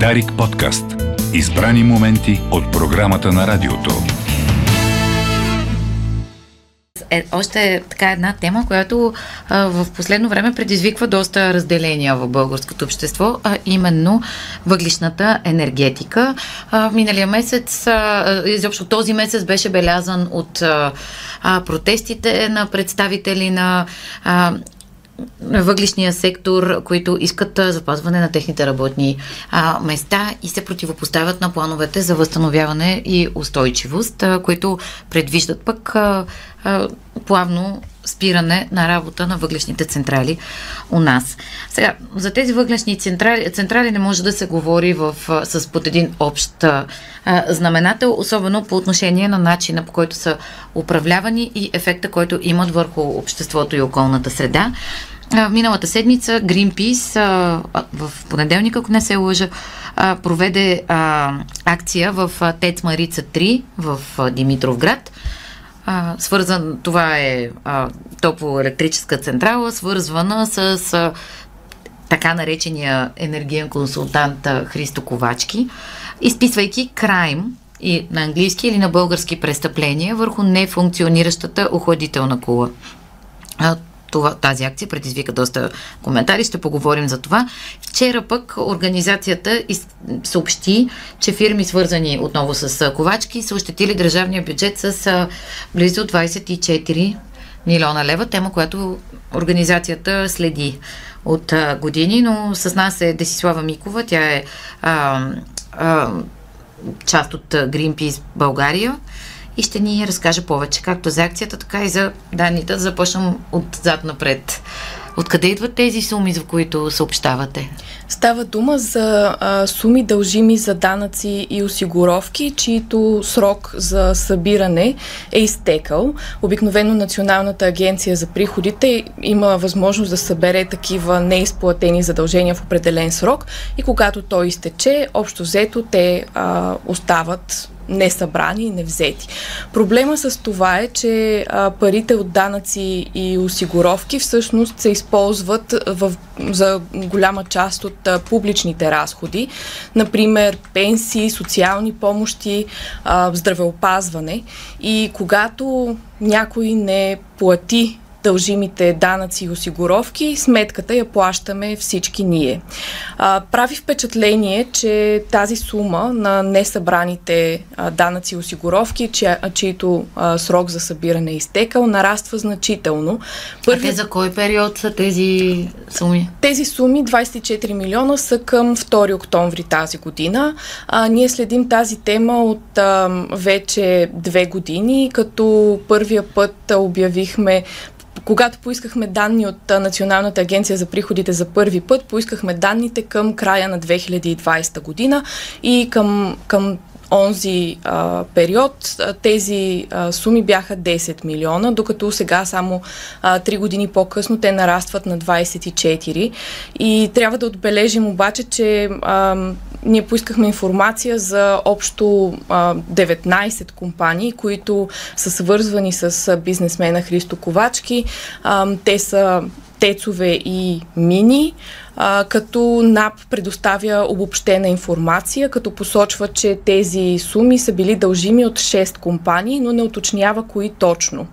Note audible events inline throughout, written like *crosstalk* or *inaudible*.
Дарик подкаст. Избрани моменти от програмата на радиото. Е, още така една тема, която а, в последно време предизвиква доста разделения в българското общество, а именно въглишната енергетика. А, миналия месец, а, изобщо този месец беше белязан от а, протестите на представители на а, въглишния сектор, които искат запазване на техните работни а, места и се противопоставят на плановете за възстановяване и устойчивост, а, които предвиждат пък а, а, плавно спиране на работа на въглешните централи у нас. Сега, за тези въглешни централи, централи не може да се говори в, с под един общ а, знаменател, особено по отношение на начина по който са управлявани и ефекта, който имат върху обществото и околната среда. Миналата седмица Greenpeace в понеделник, ако не се лъжа, проведе акция в ТЕЦ Марица 3 в Димитровград свързан, това е топлоелектрическа централа, свързвана с така наречения енергиен консултант Христо Ковачки, изписвайки крайм и на английски или на български престъпления върху нефункциониращата охладителна кула. Това, тази акция предизвика доста коментари, ще поговорим за това. Вчера пък организацията из, съобщи, че фирми свързани отново с ковачки са ощетили държавния бюджет с близо 24 милиона лева, тема, която организацията следи от а, години, но с нас е Десислава Микова, тя е а, а, част от Greenpeace България и ще ни разкаже повече, както за акцията, така и за данните. Да отзад напред. Откъде идват тези суми, за които съобщавате? Става дума за а, суми дължими за данъци и осигуровки, чието срок за събиране е изтекал. Обикновено Националната агенция за приходите има възможност да събере такива неизплатени задължения в определен срок и когато той изтече, общо взето те а, остават не събрани и не взети. Проблема с това е, че а, парите от данъци и осигуровки всъщност се използват в, за голяма част от а, публичните разходи, например пенсии, социални помощи, а, здравеопазване. И когато някой не плати дължимите данъци и осигуровки, сметката я плащаме всички ние. А, прави впечатление, че тази сума на несъбраните а, данъци и осигуровки, чи, чието а, срок за събиране е изтекал, нараства значително. Първи... А те за кой период са тези суми? Тези суми, 24 милиона, са към 2 октомври тази година. А, ние следим тази тема от а, вече две години, като първия път обявихме когато поискахме данни от Националната агенция за приходите за първи път, поискахме данните към края на 2020 година и към, към онзи а, период тези а, суми бяха 10 милиона, докато сега само а, 3 години по-късно те нарастват на 24. И трябва да отбележим обаче, че а, ние поискахме информация за общо а, 19 компании, които са свързвани с бизнесмена Христо Ковачки. А, те са тецове и мини а, като НАП предоставя обобщена информация, като посочва, че тези суми са били дължими от 6 компании, но не уточнява кои точно.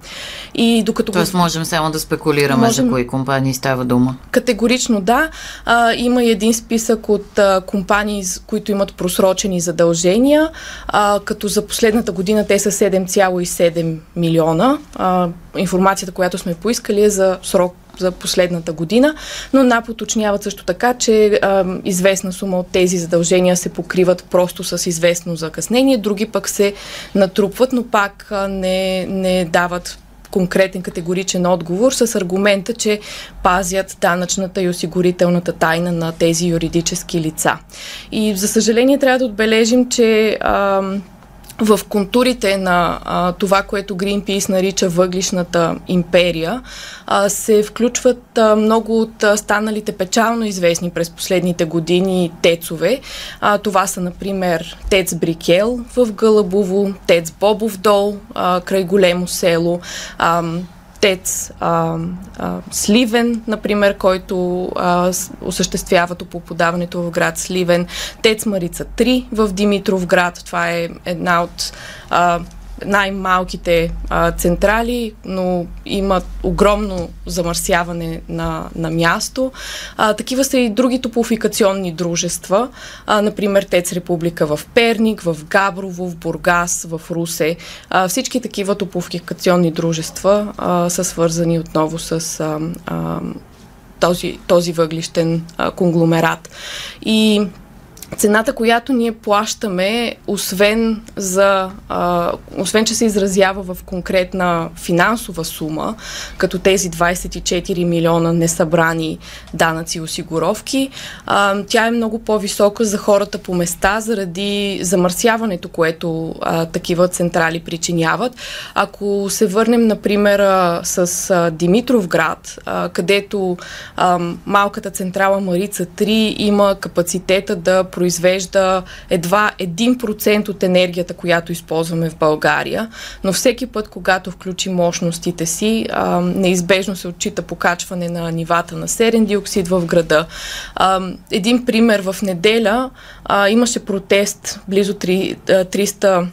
И докато Тоест можем само да спекулираме можем... за кои компании става дума. Категорично да. А, има и един списък от а, компании, които имат просрочени задължения, а, като за последната година те са 7,7 милиона. А, информацията, която сме поискали е за срок за последната година, но НАП уточняват също така, че а, известна сума от тези задължения се покриват просто с известно закъснение, други пък се натрупват, но пак а, не, не дават конкретен категоричен отговор с аргумента, че пазят данъчната и осигурителната тайна на тези юридически лица. И за съжаление трябва да отбележим, че а, в контурите на а, това, което Greenpeace нарича въглишната империя, а, се включват а, много от а, станалите печално известни през последните години тецове. А, това са, например, Тец Брикел в Гълъбово, Тец Бобов дол а, край големо село, а, ТЕЦ а, а, Сливен, например, който а, осъществява топлоподаването в град Сливен, ТЕЦ Марица 3 в Димитров град, това е една от а, най-малките а, централи, но имат огромно замърсяване на, на място. А, такива са и други топлофикационни дружества, а, например ТЕЦ Република в Перник, в Габрово, в Бургас, в Русе. А, всички такива топлофикационни дружества а, са свързани отново с а, а, този, този въглищен а, конгломерат. И цената, която ние плащаме, освен, за, а, освен че се изразява в конкретна финансова сума, като тези 24 милиона несъбрани данъци и осигуровки, а, тя е много по-висока за хората по места, заради замърсяването, което а, такива централи причиняват. Ако се върнем, например, с а, Димитров град, а, където а, малката централа Марица 3 има капацитета да произвежда едва 1% от енергията, която използваме в България, но всеки път, когато включи мощностите си, а, неизбежно се отчита покачване на нивата на серен диоксид в града. А, един пример в неделя а, имаше протест близо 3, 300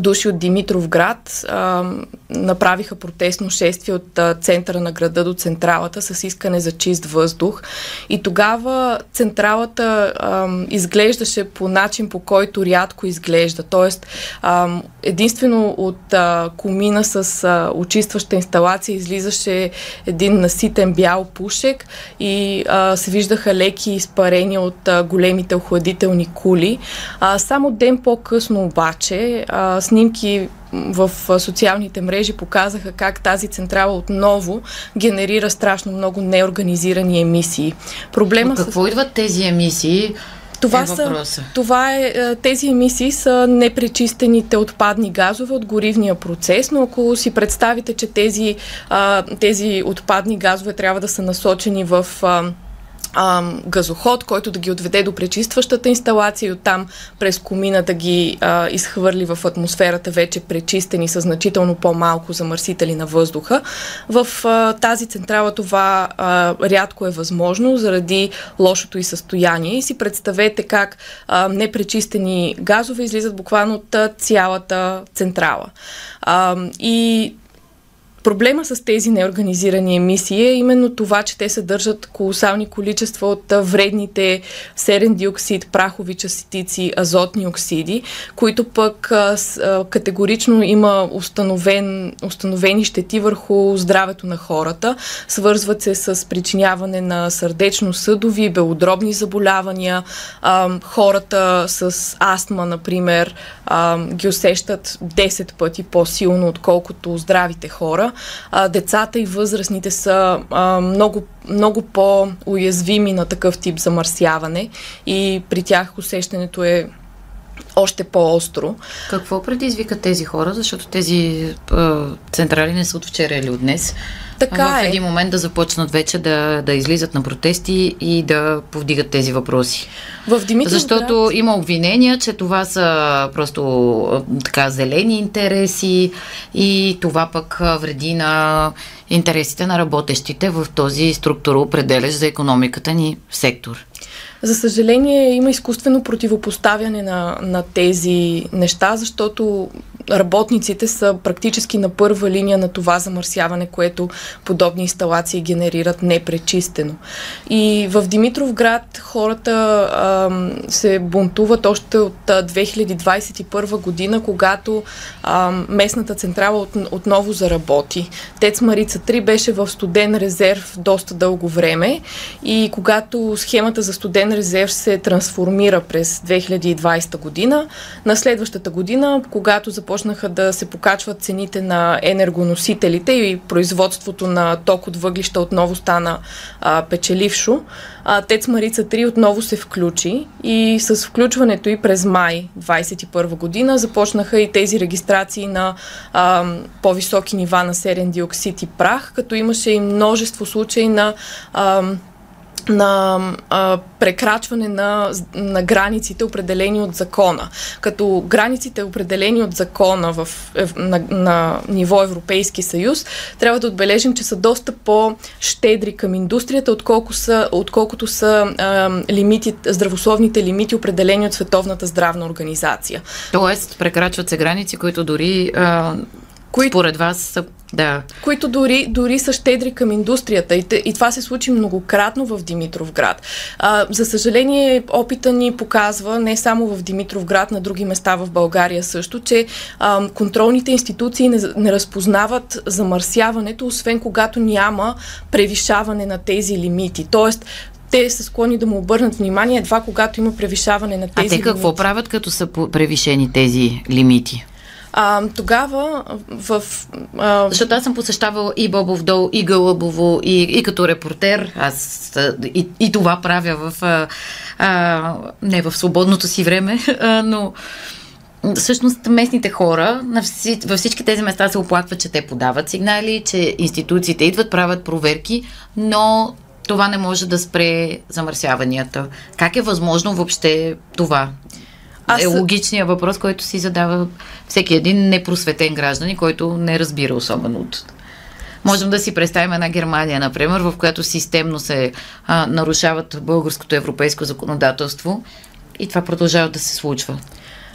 души от Димитров град а, направиха протестно шествие от а, центъра на града до централата с искане за чист въздух. И тогава централата а, изглеждаше по начин, по който рядко изглежда. Тоест, а, единствено от а, комина с а, очистваща инсталация излизаше един наситен бял пушек и а, се виждаха леки изпарения от а, големите охладителни кули. А, само ден по-късно обаче а, снимки в социалните мрежи показаха как тази централа отново генерира страшно много неорганизирани емисии. Проблема От какво с... идват тези емисии? Това, е са, това е, тези емисии са непречистените отпадни газове от горивния процес, но ако си представите, че тези, тези отпадни газове трябва да са насочени в а, газоход, който да ги отведе до пречистващата инсталация и оттам през комина да ги а, изхвърли в атмосферата вече пречистени с значително по-малко замърсители на въздуха. В а, тази централа това а, рядко е възможно заради лошото и състояние. И си представете как а, непречистени газове излизат буквално от цялата централа. А, и Проблема с тези неорганизирани емисии е именно това, че те съдържат колосални количества от вредните серен диоксид, прахови частици, азотни оксиди, които пък категорично има установен, установени щети върху здравето на хората. Свързват се с причиняване на сърдечно-съдови, белодробни заболявания. Хората с астма, например, ги усещат 10 пъти по-силно, отколкото здравите хора децата и възрастните са много, много по-уязвими на такъв тип замърсяване и при тях усещането е още по-остро. Какво предизвика тези хора, защото тези а, централи не са от вчера или от днес? Така в е. един момент да започнат вече да, да излизат на протести и да повдигат тези въпроси. В Димитров Защото град... има обвинения, че това са просто така зелени интереси и това пък вреди на интересите на работещите в този структуроопределящ за економиката ни сектор. За съжаление, има изкуствено противопоставяне на, на тези неща, защото работниците са практически на първа линия на това замърсяване, което подобни инсталации генерират непречистено. И в Димитров град хората а, се бунтуват още от 2021 година, когато а, местната централа от, отново заработи. Тец Марица 3 беше в студен резерв доста дълго време и когато схемата за студен резерв се трансформира през 2020 година, на следващата година, когато започва започнаха да се покачват цените на енергоносителите и производството на ток от въглища отново стана а, печелившо. А, Тец Марица 3 отново се включи и с включването и през май 2021 година започнаха и тези регистрации на а, по-високи нива на серен диоксид и прах, като имаше и множество случаи на а, на а, прекрачване на, на границите, определени от закона. Като границите, определени от закона в, на, на ниво Европейски съюз, трябва да отбележим, че са доста по-щедри към индустрията, отколко са, отколкото са а, лимити, здравословните лимити, определени от Световната здравна организация. Тоест, прекрачват се граници, които дори а, които, според вас са да. Които дори, дори са щедри към индустрията. И, и това се случи многократно в Димитровград. А, за съжаление, опита ни показва, не само в Димитровград, на други места в България също, че а, контролните институции не, не разпознават замърсяването, освен когато няма превишаване на тези лимити. Тоест, те са склонни да му обърнат внимание едва когато има превишаване на тези А те какво лимити. правят, като са превишени тези лимити? А, тогава в... А... Защото аз съм посещавала и Бобов дол, и Гълъбово, и, и като репортер. Аз и, и това правя в... А, а, не в свободното си време, *laughs* а, но всъщност местните хора във всички тези места се оплакват, че те подават сигнали, че институциите идват, правят проверки, но това не може да спре замърсяванията. Как е възможно въобще това? Аз... е логичният въпрос, който си задава всеки един непросветен граждан, който не разбира особено от Можем да си представим една Германия, например, в която системно се а, нарушават българското европейско законодателство и това продължава да се случва.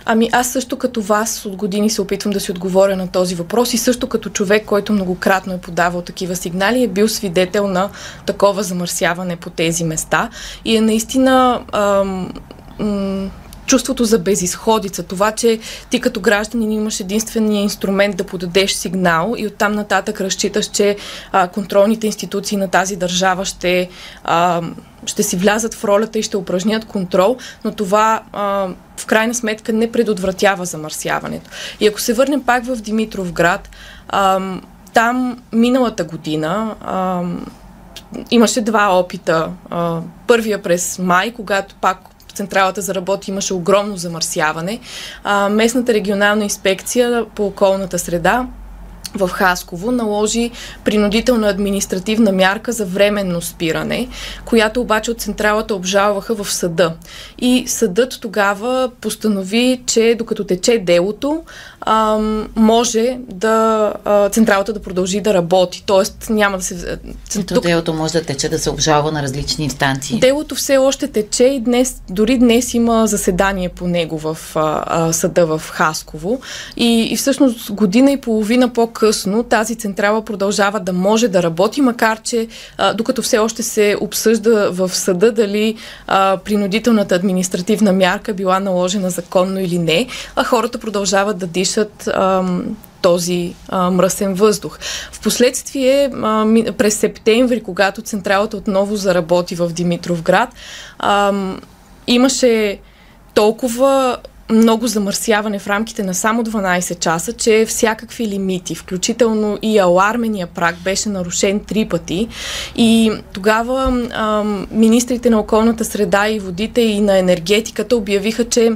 Ами аз също като вас от години се опитвам да си отговоря на този въпрос и също като човек, който многократно е подавал такива сигнали, е бил свидетел на такова замърсяване по тези места и е наистина ам, м- чувството за безисходица, това, че ти като гражданин имаш единствения инструмент да подадеш сигнал и оттам нататък разчиташ, че а, контролните институции на тази държава ще, а, ще си влязат в ролята и ще упражнят контрол, но това а, в крайна сметка не предотвратява замърсяването. И ако се върнем пак в Димитровград, а, там миналата година а, имаше два опита. Първия през май, когато пак централата за работи имаше огромно замърсяване. А, местната регионална инспекция по околната среда в Хасково наложи принудителна административна мярка за временно спиране, която обаче от централата обжалваха в съда. И съдът тогава постанови, че докато тече делото, може да а, централата да продължи да работи. Тоест няма да се... Ето Док... делото може да тече, да се обжалва на различни инстанции. Делото все още тече и днес, дори днес има заседание по него в а, а, съда в Хасково. И, и всъщност година и половина по-късно тази централа продължава да може да работи, макар че а, докато все още се обсъжда в съда дали а, принудителната административна мярка била наложена законно или не, а хората продължават да дишат ам, този а, мръсен въздух. Впоследствие, а, през септември, когато централата отново заработи в Димитровград, ам, имаше толкова много замърсяване в рамките на само 12 часа, че всякакви лимити, включително и алармения прак, беше нарушен три пъти. И тогава ам, министрите на околната среда и водите и на енергетиката обявиха, че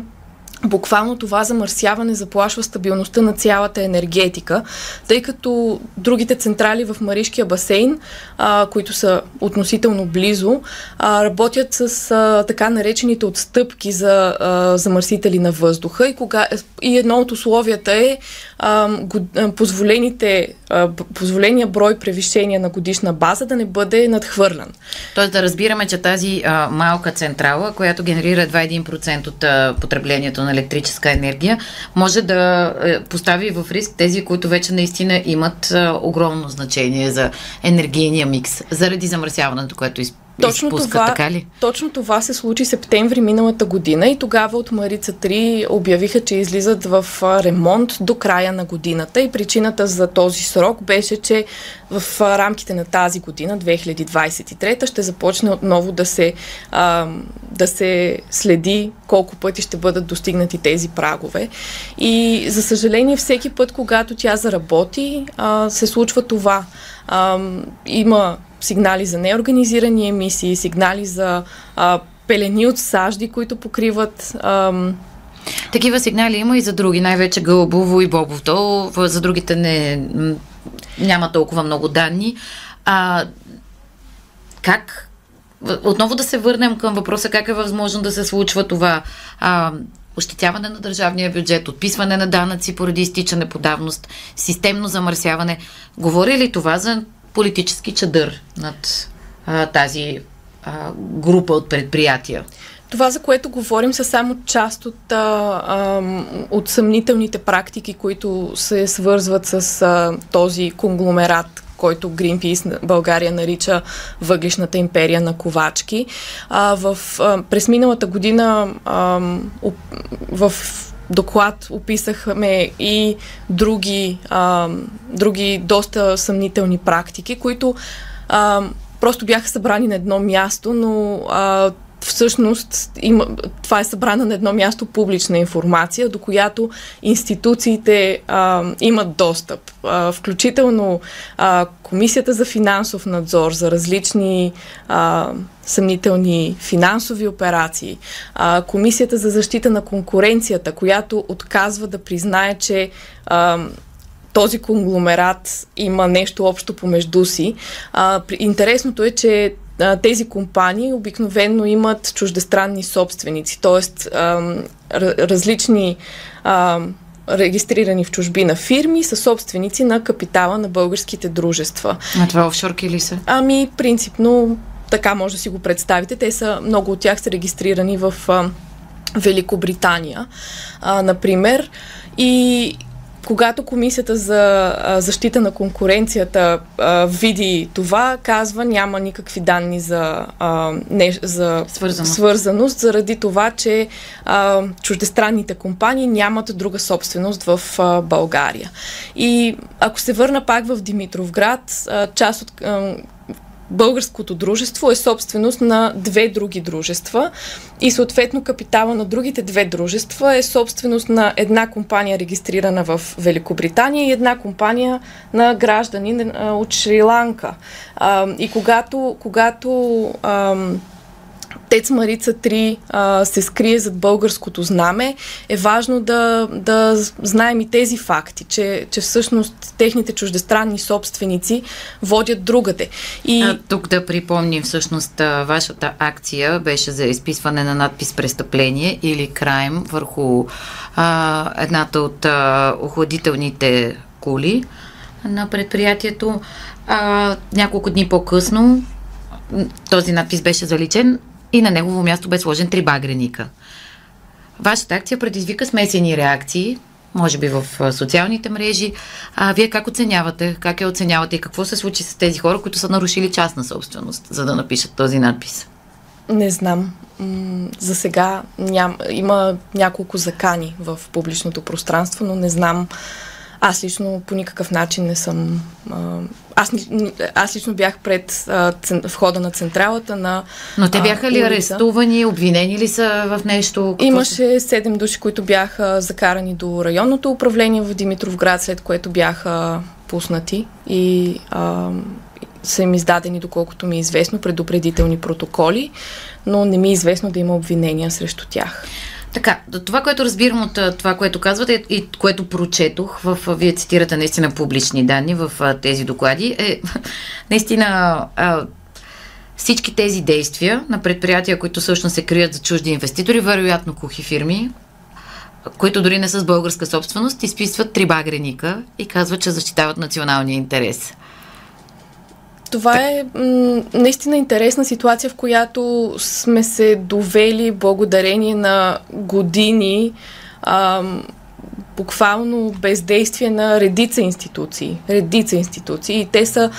буквално това замърсяване заплашва стабилността на цялата енергетика, тъй като другите централи в Маришкия басейн, а, които са относително близо, а, работят с а, така наречените отстъпки за а, замърсители на въздуха и, кога, и едно от условията е а, го, а, позволените, а, позволения брой превишения на годишна база да не бъде надхвърлян. Тоест да разбираме, че тази а, малка централа, която генерира 2-1% от а, потреблението на електрическа енергия, може да е, постави в риск тези, които вече наистина имат е, огромно значение за енергийния микс, заради замърсяването, което изпълнява точно изпуска, това, така ли? Точно това се случи септември миналата година и тогава от Марица 3 обявиха, че излизат в ремонт до края на годината и причината за този срок беше, че в рамките на тази година, 2023, ще започне отново да се, а, да се следи колко пъти ще бъдат достигнати тези прагове. И за съжаление, всеки път, когато тя заработи, а, се случва това. А, има сигнали за неорганизирани емисии, сигнали за а, пелени от сажди, които покриват. Ам... Такива сигнали има и за други, най-вече Гълбово и Бобов. За другите не, няма толкова много данни. А, как отново да се върнем към въпроса как е възможно да се случва това. А, ощетяване на държавния бюджет, отписване на данъци поради изтичане по давност, системно замърсяване. Говори ли това за политически чадър над а, тази а, група от предприятия? Това, за което говорим, са само част от, а, а, от съмнителните практики, които се свързват с а, този конгломерат, който Greenpeace България нарича въглишната империя на ковачки. А, в, а, през миналата година а, в доклад описахме и други, а, други доста съмнителни практики, които а, просто бяха събрани на едно място, но а, всъщност има, това е събрана на едно място публична информация, до която институциите а, имат достъп. А, включително а, Комисията за финансов надзор за различни а, съмнителни финансови операции, а, Комисията за защита на конкуренцията, която отказва да признае, че а, този конгломерат има нещо общо помежду си. А, интересното е, че тези компании обикновено имат чуждестранни собственици, т.е. различни а, регистрирани в чужбина фирми са собственици на капитала на българските дружества. А това офшорки ли са? Ами, принципно, така може да си го представите. Те са, много от тях са регистрирани в а, Великобритания, а, например. И когато Комисията за а, защита на конкуренцията а, види това, казва няма никакви данни за, а, не, за свързаност. свързаност, заради това, че а, чуждестранните компании нямат друга собственост в а, България. И ако се върна пак в Димитровград, а, част от а, българското дружество е собственост на две други дружества и съответно капитала на другите две дружества е собственост на една компания регистрирана в Великобритания и една компания на граждани от Шри-Ланка. И когато, когато Тец Марица 3 а, се скрие зад българското знаме, е важно да, да знаем и тези факти, че, че всъщност техните чуждестранни собственици водят другаде. И... А, тук да припомним, всъщност вашата акция беше за изписване на надпис престъпление или краем върху а, едната от а, охладителните кули на предприятието. А, няколко дни по-късно този надпис беше заличен и на негово място бе сложен три багреника. Вашата акция предизвика смесени реакции, може би в социалните мрежи. А вие как оценявате? Как я оценявате и какво се случи с тези хора, които са нарушили частна собственост, за да напишат този надпис? Не знам. За сега ням, има няколко закани в публичното пространство, но не знам аз лично по никакъв начин не съм. Аз, аз лично бях пред входа на централата на. Но те бяха ли арестувани, обвинени ли са в нещо? Какво Имаше седем души, които бяха закарани до районното управление в Димитровград, след което бяха пуснати и а, са им издадени, доколкото ми е известно, предупредителни протоколи, но не ми е известно да има обвинения срещу тях. Така, това, което разбирам от това, което казвате и което прочетох, в, вие цитирате наистина публични данни в тези доклади, е *laughs* наистина а, всички тези действия на предприятия, които всъщност се крият за чужди инвеститори, вероятно кухи фирми, които дори не са с българска собственост, изписват три багреника и казват, че защитават националния интерес. Това е м- наистина интересна ситуация, в която сме се довели благодарение на години а, буквално бездействие на редица институции. Редица институции. И те са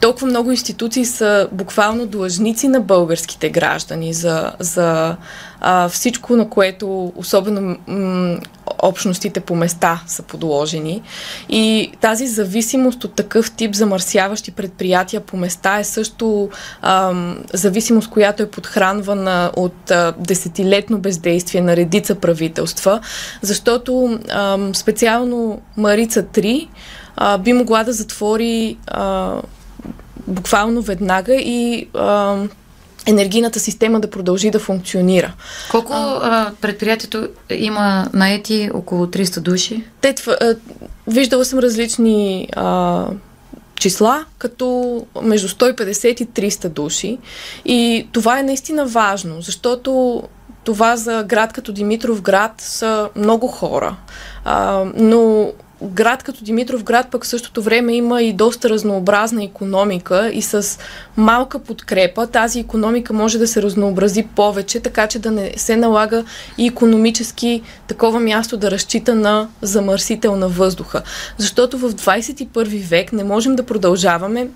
толкова много институции са буквално длъжници на българските граждани за, за а, всичко, на което особено м- общностите по места са подложени. И тази зависимост от такъв тип замърсяващи предприятия по места е също а, зависимост, която е подхранвана от а, десетилетно бездействие на редица правителства, защото а, специално Марица 3 а, би могла да затвори а, буквално веднага и а, енергийната система да продължи да функционира. Колко а, предприятието има наети около 300 души? Те, а, виждала съм различни а, числа, като между 150 и 300 души. И това е наистина важно, защото това за град като Димитров град са много хора. А, но град като Димитров град пък в същото време има и доста разнообразна економика и с малка подкрепа тази економика може да се разнообрази повече, така че да не се налага и економически такова място да разчита на замърсител на въздуха. Защото в 21 век не можем да продължаваме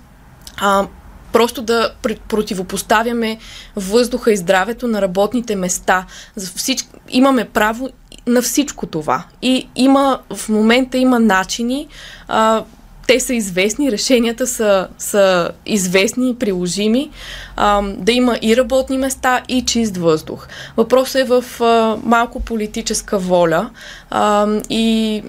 а, просто да противопоставяме въздуха и здравето на работните места. За всички, имаме право на всичко това. И има, в момента има начини, а, те са известни, решенията са, са известни и приложими, а, да има и работни места, и чист въздух. Въпросът е в а, малко политическа воля а, и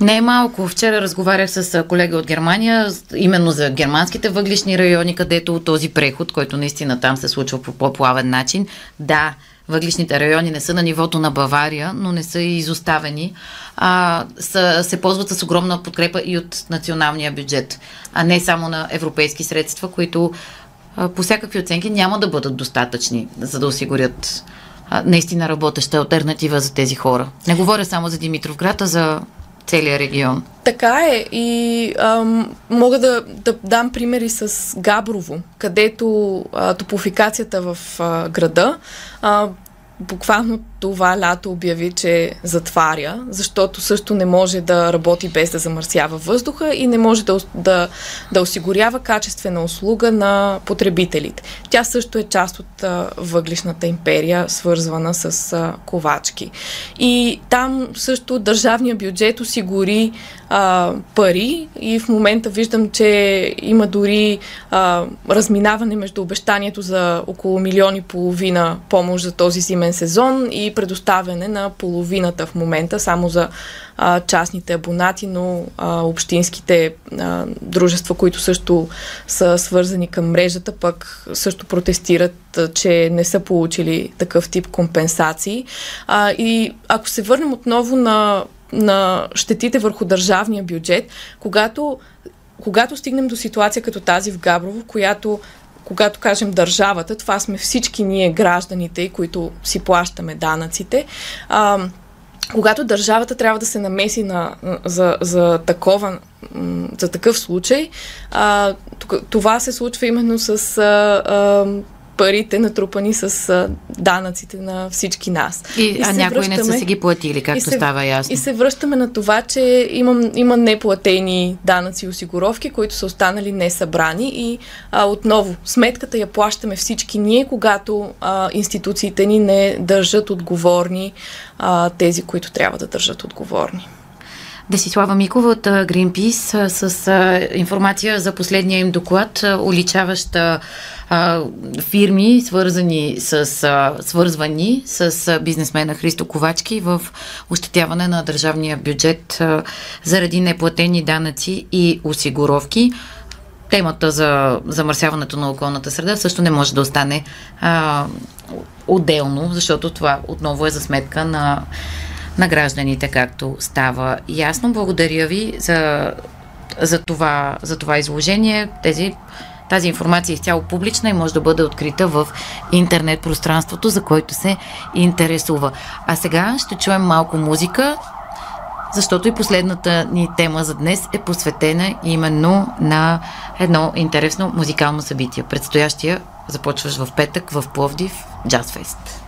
не е малко. Вчера разговарях с колеги от Германия, именно за германските въглишни райони, където този преход, който наистина там се случва по по-плавен начин, да, въглишните райони не са на нивото на Бавария, но не са и изоставени, а, са, се ползват с огромна подкрепа и от националния бюджет, а не само на европейски средства, които а, по всякакви оценки няма да бъдат достатъчни, за да осигурят а, наистина работеща альтернатива за тези хора. Не говоря само за Димитровград, а за целия регион. Така е и ам, мога да, да дам примери с Габрово, където а, топофикацията в а, града а, буквално това лято обяви, че затваря, защото също не може да работи без да замърсява въздуха и не може да, да, да осигурява качествена услуга на потребителите. Тя също е част от а, въглишната империя, свързвана с а, ковачки. И там също държавния бюджет осигури а, пари и в момента виждам, че има дори а, разминаване между обещанието за около милион и половина помощ за този зимен сезон и предоставяне на половината в момента само за а, частните абонати, но а, общинските а, дружества, които също са свързани към мрежата, пък също протестират, а, че не са получили такъв тип компенсации. А, и ако се върнем отново на на щетите върху държавния бюджет, когато, когато стигнем до ситуация като тази в Габрово, която когато кажем държавата, това сме всички ние гражданите, които си плащаме данъците. А, когато държавата трябва да се намеси на, за, за, такова, за такъв случай, а, това се случва именно с а, а, парите натрупани с данъците на всички нас. И, и а някои не са си ги платили, както се, става ясно. И се връщаме на това, че имам, има неплатени данъци и осигуровки, които са останали несъбрани и а, отново сметката я плащаме всички ние, когато а, институциите ни не държат отговорни а, тези, които трябва да държат отговорни. Десислава Микова от Greenpeace с информация за последния им доклад, уличаваща фирми, свързани с, свързвани с бизнесмена Христо Ковачки в ощетяване на държавния бюджет заради неплатени данъци и осигуровки. Темата за замърсяването на околната среда също не може да остане а, отделно, защото това отново е за сметка на на гражданите, както става ясно. Благодаря ви за, за, това, за това изложение. Тези тази информация е изцяло публична и може да бъде открита в интернет пространството, за който се интересува. А сега ще чуем малко музика, защото и последната ни тема за днес е посветена именно на едно интересно музикално събитие. Предстоящия започваш в петък в Пловдив Джазфест.